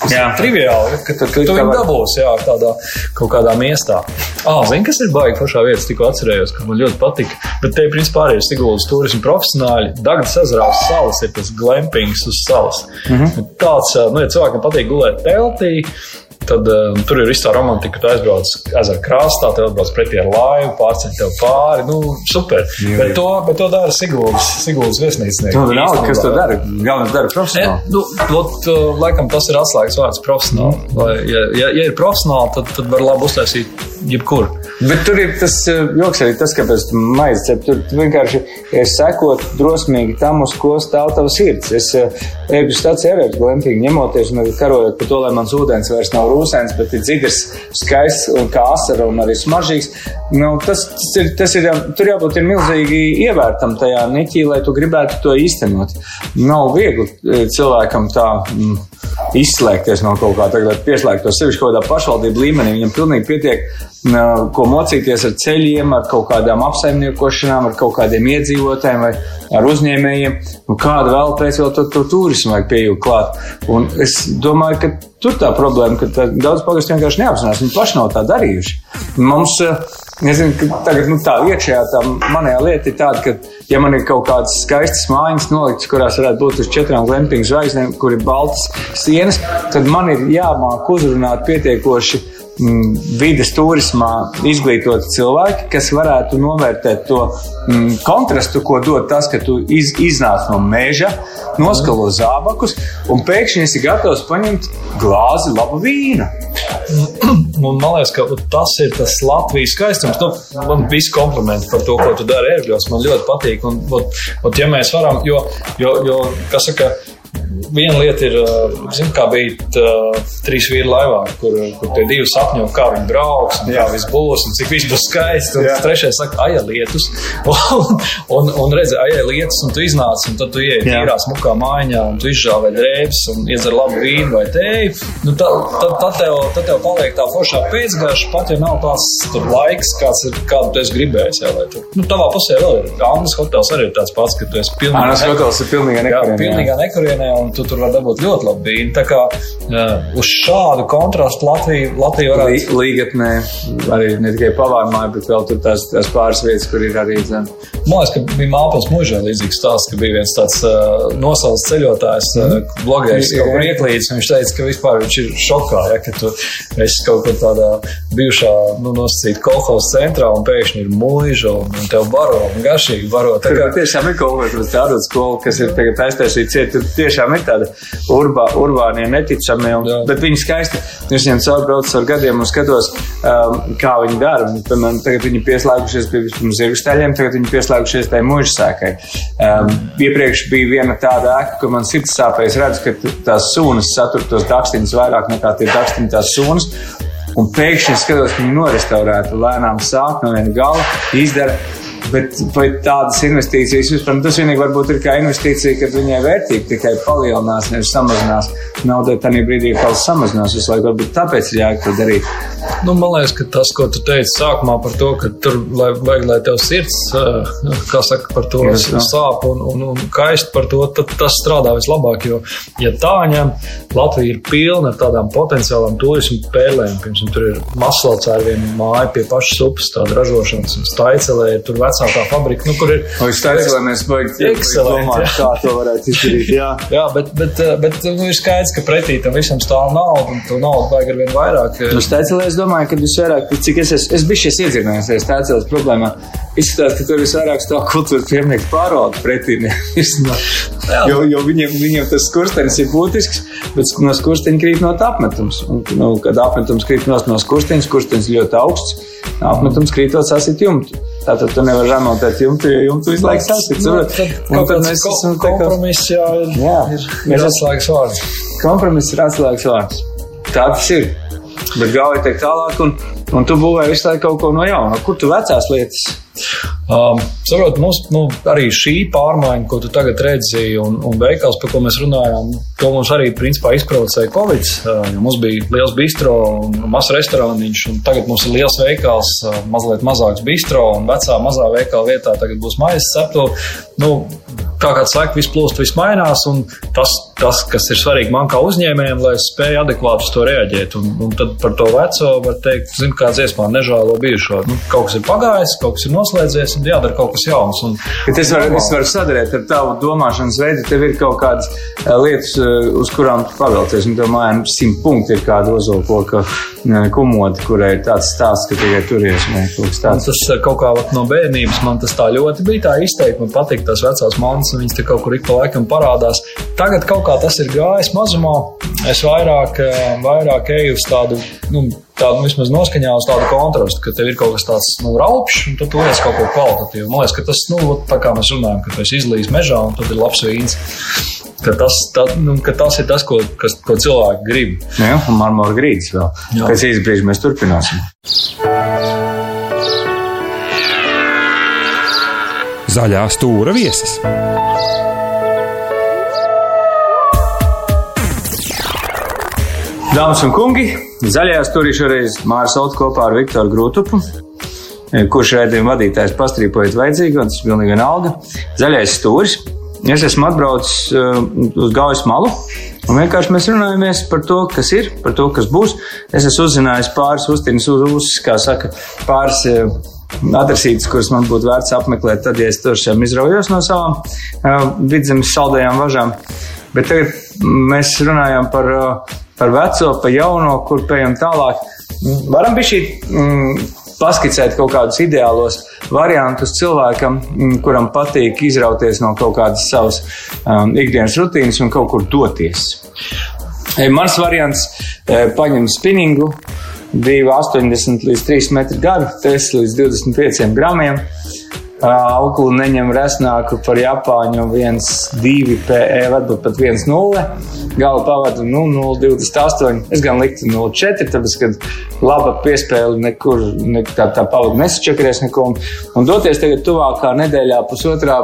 kas jā. ir triviāli, ka, ka, ka tu viņu dabūsi jā, tādā kaut kādā miestā. Ah, zini, kas ir baigi foršā vieta, tikko atcerējos, ka man ļoti patika. Bet te, principā, arī ir Siguldas turismu profesionāļi. Dagdas ezerā uz salas ir tas glampings uz salas. Mm -hmm. Tāds, nu, ja cilvēkam patīk gulēt teltī, tad uh, tur ir tā romantika, tu aizbrauc ezera krastā, tev atbrauc pretī ar laivu, pārceļ tev pāri. Nu, super. Jā, bet, to, bet to dara Siguldas viesnīcnieks. Nu, nav, kas to dara? Galvenais dara profesionāli. E, nu, lot, laikam tas ir atslēgas vārds profesionāli. Lai, ja, ja, ja ir profesionāli, tad, tad var labi uztaisīt jebkuru. Bet tur ir tas joks arī tas, kāpēc tu maizi cep. Tur vienkārši ir sekot drosmīgi tam, uz ko stāv tavs sirds. Es eju uz stāciju arī glempīgi ņemoties un karojot par to, lai mans ūdens vairs nav rūsēns, bet ir dzigars skaists un kā asara un arī smaržīgs. Nu, tas, tas ir, tas ir, tur jābūt ir milzīgi ievērtam tajā niķī, lai tu gribētu to īstenot. Nav viegli cilvēkam tā. Mm, izslēgties no kaut kā tāda, pieslēgt to sevišķi kaut kādā pašvaldību līmenī. Viņam pilnīgi pietiek, ko mocīties ar ceļiem, ar kaut kādām apsaimniekošanām, ar kaut kādiem iedzīvotājiem vai ar uzņēmējiem. Un kādu vēl pēc vēl to, to turismu vajag pieejūt klāt. Un es domāju, ka tur tā problēma, ka daudz pagastu vienkārši neapzinās. Viņi paši nav tā darījuši. Mums, nezinu, ka tagad nu, tā iekšējā tā manējā lieta ir tāda, ka, ja man ir kaut kādas skaistas mājas noliktas, kurās varētu būt uz četrām glampingu zvaigznēm, kur ir baltas sienas, tad man ir jāmāk uzrunāt pietiekoši mm, vides turismā izglītoti cilvēki, kas varētu novērtēt to mm, kontrastu, ko dod tas, ka tu iz, iznāc no meža, noskalo zābakus un pēkšņi esi gatavs paņemt glāzi labu vīnu. Un man liekas, ka tas ir tas Latvijas skaistums. Nu, man viss komplimenti par to, ko tu dari ērgļos. Man ļoti patīk. Un, un, un ja mēs varam, jo, jo, jo kas saka, viena lieta ir, zin, kā bija tā, trīs vīri laivā, kur, kur tie divi sapņo, kā viņi brauks, un kā viss būs, un cik viss būs skaisti. Un trešais saka, aja lietus. Un, un, un redzi, aja lietus, un tu iznāc, un tad tu ieej tīrā smukā mājā, un tu izžāvē drēbes, un iedzer labu vīnu vai tēju. Nu, tad, tad, tad, tev, tad tev paliek tā foršā pēcgarša, pat ja nav tās laiks, kāds ir, kādu tu esi gribējis. Jā, tu, nu, tavā pusē vēl ir Annas hotels arī ir tāds pats, ka tu esi pilnīgi. Annas hotels ir pilnīgā nekurienē. Jā, pilnīgā nekurienē, un tu tur var dabūt ļoti labu vīnu. Tā kā uh, uz šādu kontrastu Latvija, Latvija varētu. Līgatnē arī ne tikai pavārmāja, bet vēl tur tās, tās pāris vietas, kur ir arī zem. Man liekas, ka bija Māpils mūžā līdzīgs stāsts, ka bija viens tāds uh, nosaules ceļotājs, uh, blogeris kaut kur ieklīdis, un viņš teica, ka vispār viņš ir šokā, ja, ka tu esi kaut kur tādā bijušā, nu, nosacīt kolhos centrā, un pēkšņi ir mūža, un, tev baro, un garšīgi baro. Tā kā tiešām ir kaut kas tāds, skola, kas ir tagad aiztaisīts ciet, tur tiešām ir tāda urbā, urbānie neticami, un, Jā. bet viņi skaisti, es viņiem caurbraucu ar gadiem un skatos, um, kā viņi dara. Un, piemēram, tagad viņi pieslēgušies pie zirgstaļiem, tagad viņi pieslēgušies tai mūža sēkai. Um, iepriekš bija viena tāda ēka, kur man sirds sāpēja. Es redzu, ka tās sunas satur tos dakstiņus vairāk nekā tie dakstiņi tās sunas. Un pēkšņi skatos, ka viņi norestaurēta lēnām sāk no viena gala, izdara Bet vai tādas investīcijas vispār, nu, tas vienīgi varbūt ir kā investīcija, kad viņai vērtība tikai palielinās, nevis samazinās. Nauda tādā brīdī kaut kas samazinās, visu laiku varbūt tāpēc ir jāiet to darīt. Nu, man liekas, ka tas, ko tu teici sākumā par to, ka tur lai, vajag, lai tev sirds, kā saka, par to Yes, sāp un, un, un kaist par to, tad tas strādā vislabāk. Jo, ja tā ņem, Latvija ir pilna ar tādām potenciālām turismu pērlēm. Piemēram, tur ir maslaucā ar vienu māju pie pašas upes, tāda ražošanas, un staicelē ir tur vecākā fabrika, nu, kur ir. Vai staicelē mēs vajag domāt, kā to varētu izdarīt, jā. jā, bet, bet, bet nu, ir skaidrs, ka pretī tam visam stāv nauda, un to naudu vajag ar vien vairāk. Nu, staicelē es domāju, ka visvairāk, cik es esmu, es biju šies iedzīvinājums, ja staiceles problēmā, izskatās, ka tur visvairāk stāv kultūra pieminiektu pārvaldu pretī. jo, jo viņiem, viņiem tas skurstenis ir būtisks, bet no skursteņa krīt no apmetums. Un, nu, kad apmetums krīt no skursteņa, skursteņš ļoti augsts, apmetums krītot sasit jumtu. Tātad tu nevari remontēt jumtu, jo jumtu visu laiku sasit. Nu, tad, tad mēs esam kompromiss, jā, ir, jā, ir, atslēgas vārds. Kompromiss ir atslēgas vārds. Tā tas ir. Bet gauja tiek tālāk, un, un tu būvēji visu laiku kaut ko no jauna. Kur tu vecās lietas? Um, Saprot, mums nu, arī šī pārmaiņa, ko tu tagad redzi, un, un veikals, par ko mēs runājām, to mums arī principā izprovocēja Covid. Uh, mums bija liels bistro un mazs restorāniņš, un tagad mums ir liels veikals, uh, mazliet mazāks bistro, un vecā mazā veikala vietā tagad būs maisa cepto. Nu, kā saka, viss plūst, viss mainās, tas, tas, kas ir svarīgi man kā uzņēmējiem, lai es spēju adekvāti uz to reaģēt. Un, un tad par to veco var teikt, zinu, kāds iespējas nežēlo bijušo. Nu, kaut kas ir pagājis, kaut kas ir noslēdzies, un jādara kaut kas jauns. Un, Bet es varu, es varu sadarīt ar tavu domāšanas veidu. Tev ir kaut kādas eh, lietas, eh, uz kurām tu pavelcies. Un mājām simt punkti ir kāda ozolkoka eh, kumota, kurai ir tāds stāsts, ka tikai turies. Tas kaut kā no bērnības man tas tā ļoti bija tā izteikti. Man patīk tās vecās monētas, un viņas te kaut kur ik pa laikam parādās. Tagad kaut kā tas ir gājis mazumā. Es vairāk, vairāk eju uz tādu. Nu, tādu nu, vismaz noskaņā uz tādu kontrastu, ka tev ir kaut kas tāds nu, raupšs, un tu turies kaut ko kvalitatīvu. Man liekas, ka tas, nu, tā kā mēs runājam, ka tu esi izlījis mežā un tad ir labs vīns. Ka tas, tā, nu, ka tas ir tas, ko, kas, ko cilvēki grib. Jā, un marmora grīdas vēl. Jā. Pēc īsa brīža mēs turpināsim. Zaļā stūra viesis. Dāmas un kungi, zaļajā stūrī šoreiz Mārs Ots kopā ar Viktoru Grūtupu, kurš raidījuma vadītājs pastrīpojiet vajadzīgi, un tas ir pilnīgi vienalga. Zaļais stūris. Es esmu atbraucis uh, uz Gaujas malu, un vienkārši mēs runājamies par to, kas ir, par to, kas būs. Es esmu uzzinājis pāris uztīnas uz, uz, kā saka, pāris uh, adresītes, kuras man būtu vērts apmeklēt, tad, ja es šiem izraujos no savām uh, vidzemes saldējām važām. Bet tagad mēs runājam par uh, par veco, par jauno, kur pējam tālāk. Varam bija šī mm, paskicēt kaut kādus ideālos variantus cilvēkam, mm, kuram patīk izrauties no kaut kādas savas um, ikdienas rutīnas un kaut kur doties. E, mans variants e, paņem spinningu, 2,80 līdz 3 metru garu, tes līdz 25 gramiem. Auklu neņem resnāku par Japāņu 1,2 PE, varbūt pat 1,0 gala pavadu nu, 0,28. Es gan liktu 0,4, tāpēc, ka laba piespēle nekur ne, tā, tā pavada nesačakarēs neko. Un, doties tagad tuvākā nedēļā, pusotrā,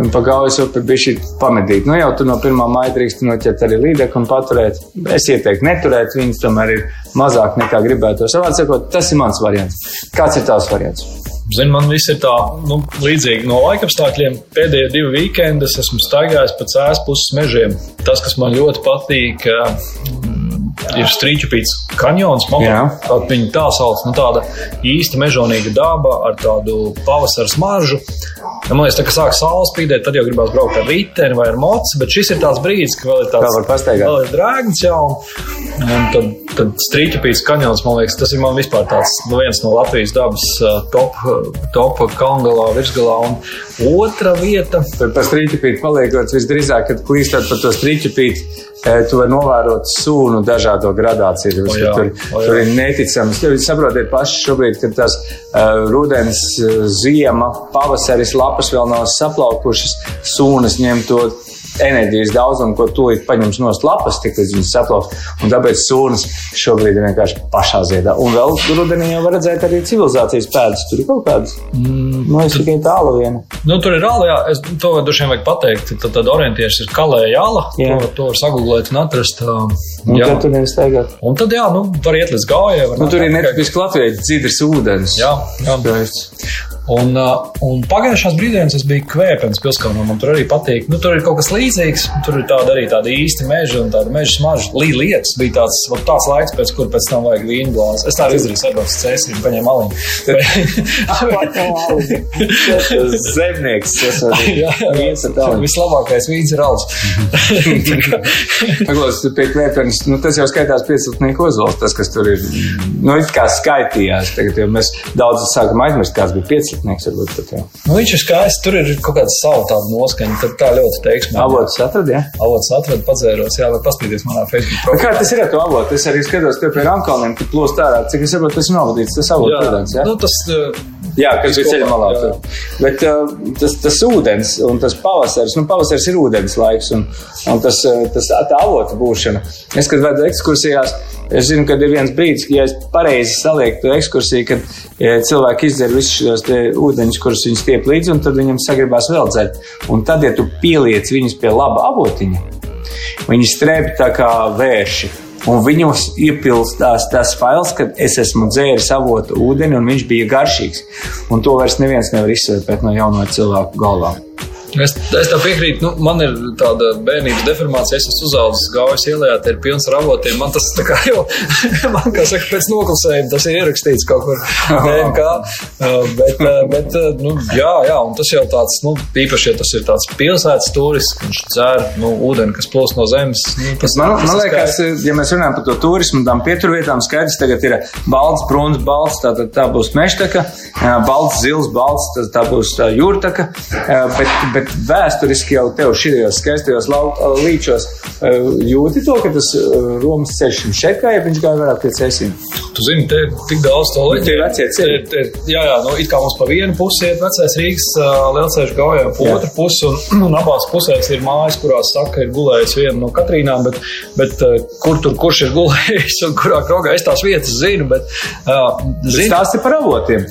pa gaujas upi bija šī pamedīt. Nu jau tur no 1. maija drīkst noķert arī līdeku un paturēt. Es ieteiktu neturēt, viņas tomēr ir mazāk nekā gribētu. Savādi sakot, tas ir mans variants. Kāds ir tavs variants? Zini, man viss ir tā, nu, līdzīgi no laikapstākļiem. Pēdējie divi weekendi es esmu staigājis pa cēlus puses mežiem. Tas, kas man ļoti patīk, ir strīčupīts kanjons. Viņa tā sauc, nu, tāda īsta mežonīga daba ar tādu pavasara smaržu. Ja man liekas, tā, ka sāk saules spīdēt, tad jau gribās braukt ar riteni vai ar mocu, bet šis ir tāds brīdis, ka vēl ir tāds vēl ir drēgns jau. Un tad, tad strīķupīs kanjons, man liekas, tas ir man vispār tāds nu, viens no Latvijas dabas top, top kalngalā, virsgalā. Un otra vieta. Tur par strīķupīti paliekot visdrīzāk, kad klīstot par to strīķupīti tu vari novērot sūnu dažādo gradāciju. O jā, tur, o jā. tur ir neticams. Jūs saprotat, paši šobrīd, kad tas uh, rudens, uh, ziema, pavasaris, lapas vēl nav saplaukušas, sūnas ņem to enerģijas daudzumu, ko tūlīt paņems no lapas, tik līdz viņas saplauks. Un tāpēc sūnas šobrīd ir vienkārši pašā ziedā. Un vēl rudenī jau var redzēt arī civilizācijas pēdas. Tur ir kaut kādas. Mm, nu, es tikai tālu vienu. Nu, tur ir rāli, jā. Es to droši vien vajag pateikt. Tad, tad orientieris ir kalē jāla. Jā. To, to var sagooglēt un atrast. Un jā. tad tur nevis staigāt. Un tad, jā, nu, var iet līdz gājai. Nu, tur ir netipiski Latvijas dzīves ūdens. Jā, jā. Un, un pagājušās brīvdienas es biju kvēpens pilskalnā. Man tur arī patīk. Nu, tur ir kaut kas līdzīgs. Tur ir tāda arī tāda īsta meža un tāda meža smarža. Līdz bija tāds, tāds laiks, pēc kur pēc tam vajag vīnu glāzi. Es tā arī izdarīju, aizbraucu cēsī, paņēmu aliņu. Zemnieks. jā, jā, vislabākais vīns ir alus. Paklaus, pie kvēpenes, nu, tas jau skaitās pieciltnieku ozols, tas, kas tur ir. Nu, it kā skaitījās. Tagad jau mēs daudz sākam aizmirst, kāds bija piecdesmitnieks varbūt pat. Jā. Nu, viņš ir skaists, tur ir kaut kāda savu tādu noskaņu, tad tā ļoti teiksmē. Avots atrad, jā? Avots atrad, padzēros, jā, vai paspīties manā Facebook profilā. Kā tas ir ar to avotu? Es arī skatos, ka pie Rankalniem, kad plūst ārā, cik es saprotu, tas ir novadīts, tas avots, protams, jā? Nu, tas, uh, Jā, kas bija ceļā malā. Jā. Bet uh, tas, tas ūdens un tas pavasaris, nu, pavasaris ir ūdens laiks un, un tas, uh, tas tā avota būšana. Es, kad vedu ekskursijās, Es zinu, ka ir viens brīdis, ja es pareizi salieku to ekskursiju, kad ja cilvēki izdzer visus šos ūdeņus, kurus viņi stiep līdzi, un tad viņam sagribās vēl dzert. Un tad, ja tu pieliec viņus pie laba avotiņa, viņi strēp tā kā vērši. Un viņos iepildās tas fails, ka es esmu dzēris avotu ūdeni, un viņš bija garšīgs. Un to vairs neviens nevar izsvērt no jaunā cilvēka galvām. Es, es tam piekrītu. Nu, man ir tāda bērnības deformācija. Es esmu uzaugusi gaujas ielā, te ir pilns ar avotiem. Man tas tā kā jau, man kā saka, pēc noklusējuma tas ir ierakstīts kaut kur DNK. Bet, bet nu, jā, jā, un tas jau tāds, nu, īpaši, ja tas ir tāds pilsētas turisks, viņš dzer, nu, ūdeni, kas plūst no zemes. Nu, tas, Man, tas man liekas, skaisti. ja mēs runājam par to turismu tām pieturvietām, skaidrs, tagad ir balts, bruns, balts, tā, tā, tā būs meštaka, balts, zils, balts, tā, tā būs tā jūrtaka, ā, bet, bet vēsturiski jau tev šajos skaistajos līčos ā, jūti to, ka tas ā, Romas ceļš jums šeit kā, ja viņš gāja vairāk pie cēsīm. Tu zini, te ir tik daudz to Tie ir vecie ceļi. Jā, jā, nu, it kā mums pa vienu pusi iet vecais Rīgas lielceļš gaujā, pa otru pusi, un, un abās pusēs ir mājas, kurās saka, ir gulējis viena no Katrīnām, bet, bet kur tur kurš ir gulējis un kurā krogā es tās vietas zinu, bet, uh, zinu, Stāsti par avotiem.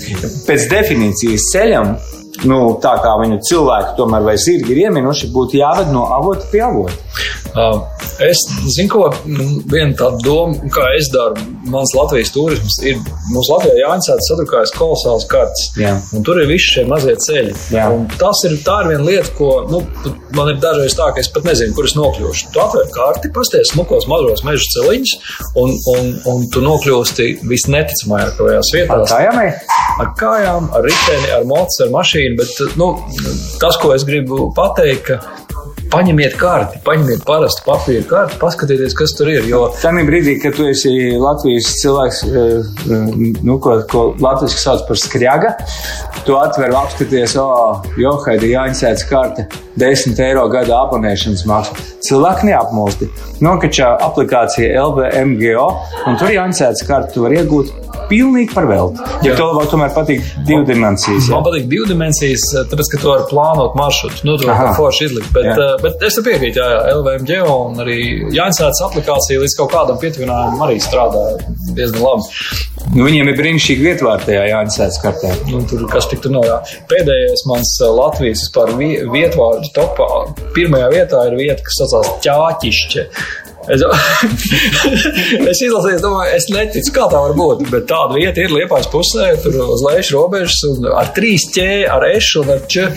Pēc definīcijas ceļam, nu, tā kā viņu cilvēki tomēr vai zirgi ir ieminuši, būtu jāved no avota pie avota. Es zinu, ko viena tāda doma, kā es daru. Mans Latvijas turisms ir. Mums Latvijā Jāņcēta sadrukājas kolosāls kartes. Jā. Un tur ir visi šie mazie ceļi. Tas ir, tā ir viena lieta, ko nu, man ir dažreiz tā, ka es pat nezinu, kur es nokļūšu. Tu atver karti, pasties smukos mazos meža celiņus, un, un, un tu nokļūsti visneticamākajās vietās Tā jau ir. ar kājām, ar riteni, ar mocu, ar mašīnu. Bet nu, tas, ko es gribu pateikt, ka paņemiet karti, paņemiet parastu papīra karti, paskatieties, kas tur ir. Jo Tajā brīdī, kad tu esi Latvijas cilvēks, eh, nu, ko, ko latviešu sauc par skriaga, tu atver apskaties, o, Johaida Jāņsēts karte, 10 eiro gada abonēšanas maksa. Cilvēki neapmulsti. Nokačā aplikācija LVMGO, un tur Jāņsēts karte tu vari iegūt pilnīgi par velti. Ja tev vēl tomēr patīk divu dimensijas. jā. Man patīk divu dimensijas, tāpēc, ka tu vari plānot maršrutu. Nu, Aha. var forši izlikt. Bet, Jā. uh, bet es piekrītu, jā, LVMG un arī Jāņsētas aplikācija līdz kaut kādam pietuvinājumam arī strādā diezgan labi. Nu, viņiem ir brīnišķīgi vietvārdi tajā Jāņsēts kartē. Nu, tur kas tik tur nav. Jā. Pēdējais mans uh, Latvijas vispār vi- vietvārdu topā. Pirmajā vietā ir vieta, kas saucās Ķāķišķe. Es, es izlasīju, domāju, es neticu, kā tā var būt. Bet tāda vieta ir Liepājas pusē, tur uz lejas robežas, un ar trīs ķēdi, ar ešu un ar č.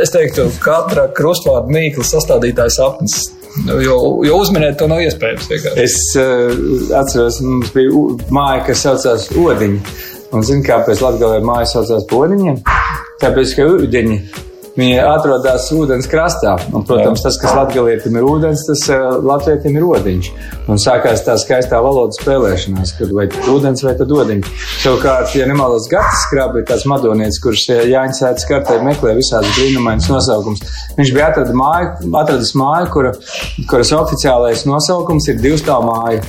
Es teiktu, katra krustvārda mīkla sastādītājs sapnis. Jo, jo uzminēt to nav iespējams. vienkārši. Es uh, atceros, mums bija māja, kas saucās Odiņa. Un zinu, kāpēc Latvijā māja saucās par odiņiem? Tāpēc, ka ūdeņi. Viņi atrodas ūdens krastā. Un, protams, tas, kas latgalietim ir ūdens, tas uh, latvietim ir odiņš. Un sākās tā skaistā valodas spēlēšanās, kad vai tad ūdens vai tad odiņš. Savukārt, ja nemalas gads skrabi, tāds madonietis, kurš eh, Jāņa sēdz kartē meklē visādas brīnumainas nosaukums, viņš bija atrada māju, atradis māju, kura, kuras oficiālais nosaukums ir divstāv māja.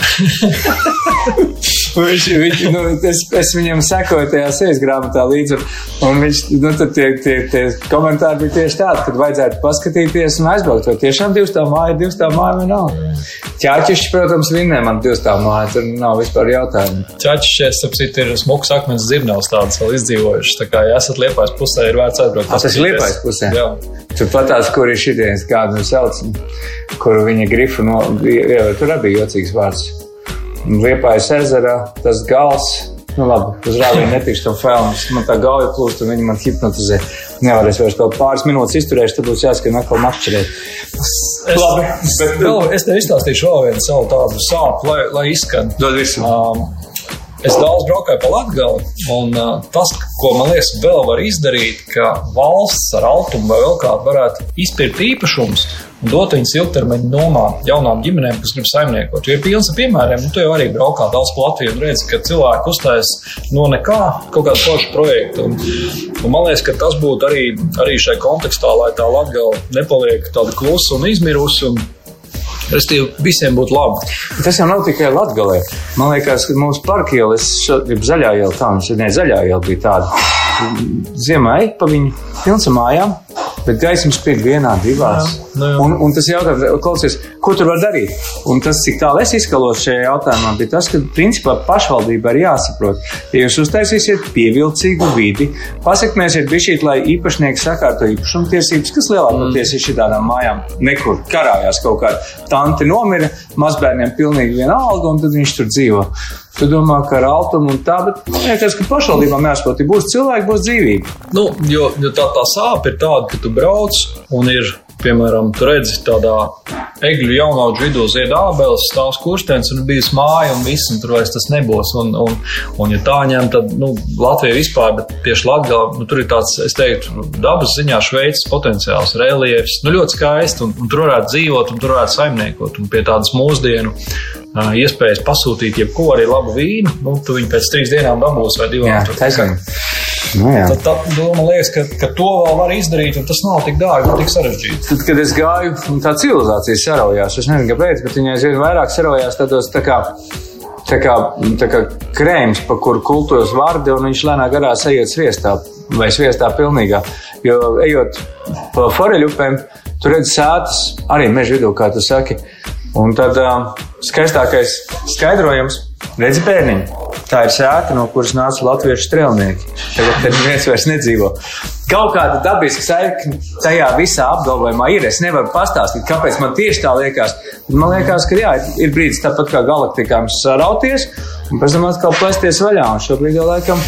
viņš, viņš, nu, es, es viņam sekoju tajā sejas grāmatā līdzi, un- viņš, nu, tad tie, tie, tie komentāri bija tieši tādi, kad vajadzētu paskatīties un aizbraukt, vai tiešām divstāv māja, divstāv māja vai nav. Ķāķišķi, protams, vinnē man divstāv māja, tur nav vispār jautājumu. Čačs, ap citu, ir smuks akmens zirnavs tāds vēl izdzīvojuši. Tā kā, ja esat liepājis pusē, ir vērts aizbraukt. Tas ir Liepājas pusē? Jā. Tur patās, kur ir šitienes, kādu nu sauc, kur viņa grifu no, jā, tur arī bija jocīgs vārds. Liepājas ezerā, tas gals, nu labi, uz rāvienu netikšu tam filmu, man tā gauja plūst un viņi man hipnotizē. Nevarēs vairs kaut pāris minūtes izturēšu, tad būs jāskan atkal makšķerēt. Es, Labi, bet- vēl, es tev izstāstīšu vēl vienu savu tādu sāpju, lai, lai izskan. Dod visu. Um, es daudz braukāju pa Latgali, un uh, tas, ko man liekas, vēl var izdarīt, ka valsts ar altumu vai vēl kādu varētu izpirkt īpašumus un dot viņus ilgtermiņa nomā jaunām ģimenēm, kas grib saimniekot. Jo ir pilns ar piemēriem, un tu jau arī braukā daudz pa Latviju un redzi, ka cilvēki uzstājas no nekā kaut kādu foršu projektu. Un, un man liekas, ka tas būtu arī, arī šai kontekstā, lai tā Latgala nepaliek tāda klusa un izmirusi. Un, Restīvi, visiem būtu labi. Tas jau nav tikai Latvijā. Man liekas, ka mūsu parka iela, gribu zaļā iela, tā mums ir ne zaļā iela, bija tāda. Ziemā ej pa viņu, pilns mājām, bet gaismas spīd vienā, divās. Jā, nu jā. un, un tas jautājums, klausies, ko tur var darīt? Un tas, cik tālu es izskalos šajā jautājumā, bija tas, ka principā pašvaldība ir jāsaprot. Ja jūs uztaisīsiet pievilcīgu vidi, pasakmēsiet bišķīt, lai īpašnieki sakārto īpašumtiesības, kas lielākoties ir šitādām mājām, nekur karājās kaut kāda tanti nomira, mazbērniem pilnīgi vienalga, un tad viņš tur dzīvo. Tu domā, ka ar altumu un tā, bet man liekas, ka pašvaldībām jāsaprot, ja būs cilvēki, būs dzīvība. Nu, jo, jo tā, tā sāpe ir tāda, ka tu brauc un ir, piemēram, tu redzi tādā egļu jaunauģu vidū zied ābeles, stāvs kurstens un bijis māja un viss, un tur vairs tas nebūs. Un, un, un ja tā ņem, tad, nu, Latvija vispār, bet tieši Latgā, nu, tur ir tāds, es teiktu, dabas ziņā šveicis potenciāls, reliefs, nu, ļoti skaisti, un, un tur varētu dzīvot, un tur varētu saimniekot, un pie tādas mūsdienu iespējas pasūtīt jebko arī labu vīnu, nu, tu viņu pēc trīs dienām dabūsi vai divām. Jā, taisnība. Nu, jā. Tad tā doma liekas, ka, ka to vēl var izdarīt, un tas nav tik dārgi un tik sarežģīti. Tad, kad es gāju, tā civilizācija saraujās. Es nezinu, kāpēc, bet viņa aizvien vairāk saraujās tādos tā kā. Tā kā, tā kā krēms, pa kuru kultūras vārdi, un viņš lēnā garā ejiet sviestā, vai sviestā pilnīgā. Jo ejot pa foreļupēm, tur redz sētas arī meža vidū, kā tu saki. Un tad uh, skaistākais skaidrojums - redz bērniņu. Tā ir sēta, no kuras nāca latviešu strēlnieki. Tagad tur neviens vairs nedzīvo. Kaut kāda dabiska saikne tajā visā apgalvojumā ir. Es nevaru pastāstīt, kāpēc man tieši tā liekas. Man liekas, ka jā, ir brīdis tāpat kā galaktikām sarauties un pēc tam atkal plēsties vaļā. Un šobrīd jau laikam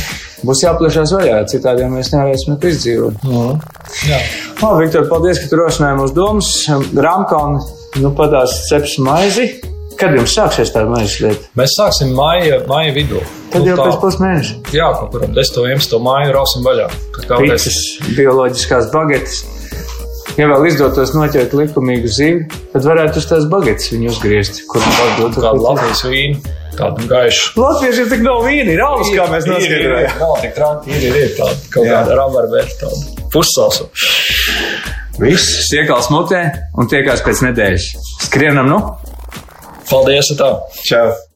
būs jāplešās vaļā, citādi mēs nevarēsim izdzīvot. Mm. Jā. Labi, Viktor, paldies, ka tu rosināji mūsu domas. Rāmkalni, nu padās ceps maizi. Kad jums sāksies tā maizes lieta? Mēs sāksim maija, maija vidū. Tad Nu, jau tā- pēc pusmēneša. Jā, kaut kur ap 10. 11. māju rausim vaļā. Kas Pīcis, bioloģiskās bagetes. Ja vēl izdotos noķert likumīgu zivi, tad varētu uz tās bagetes viņu uzgriezt, kur pārdot kādu Latvijas vīnu, tādu gaišu. Latvieši tik nav vīni, ir alus, kā mēs Ir, ir, noskaidrojām. ir, Nav tik traki, ir, ir, ir tāda kaut kāda rabarbeža, tāda pussausa. Viss iekals mutē un tiekās pēc nedēļas. Skrienam, nu? Paldies, tā! Čau!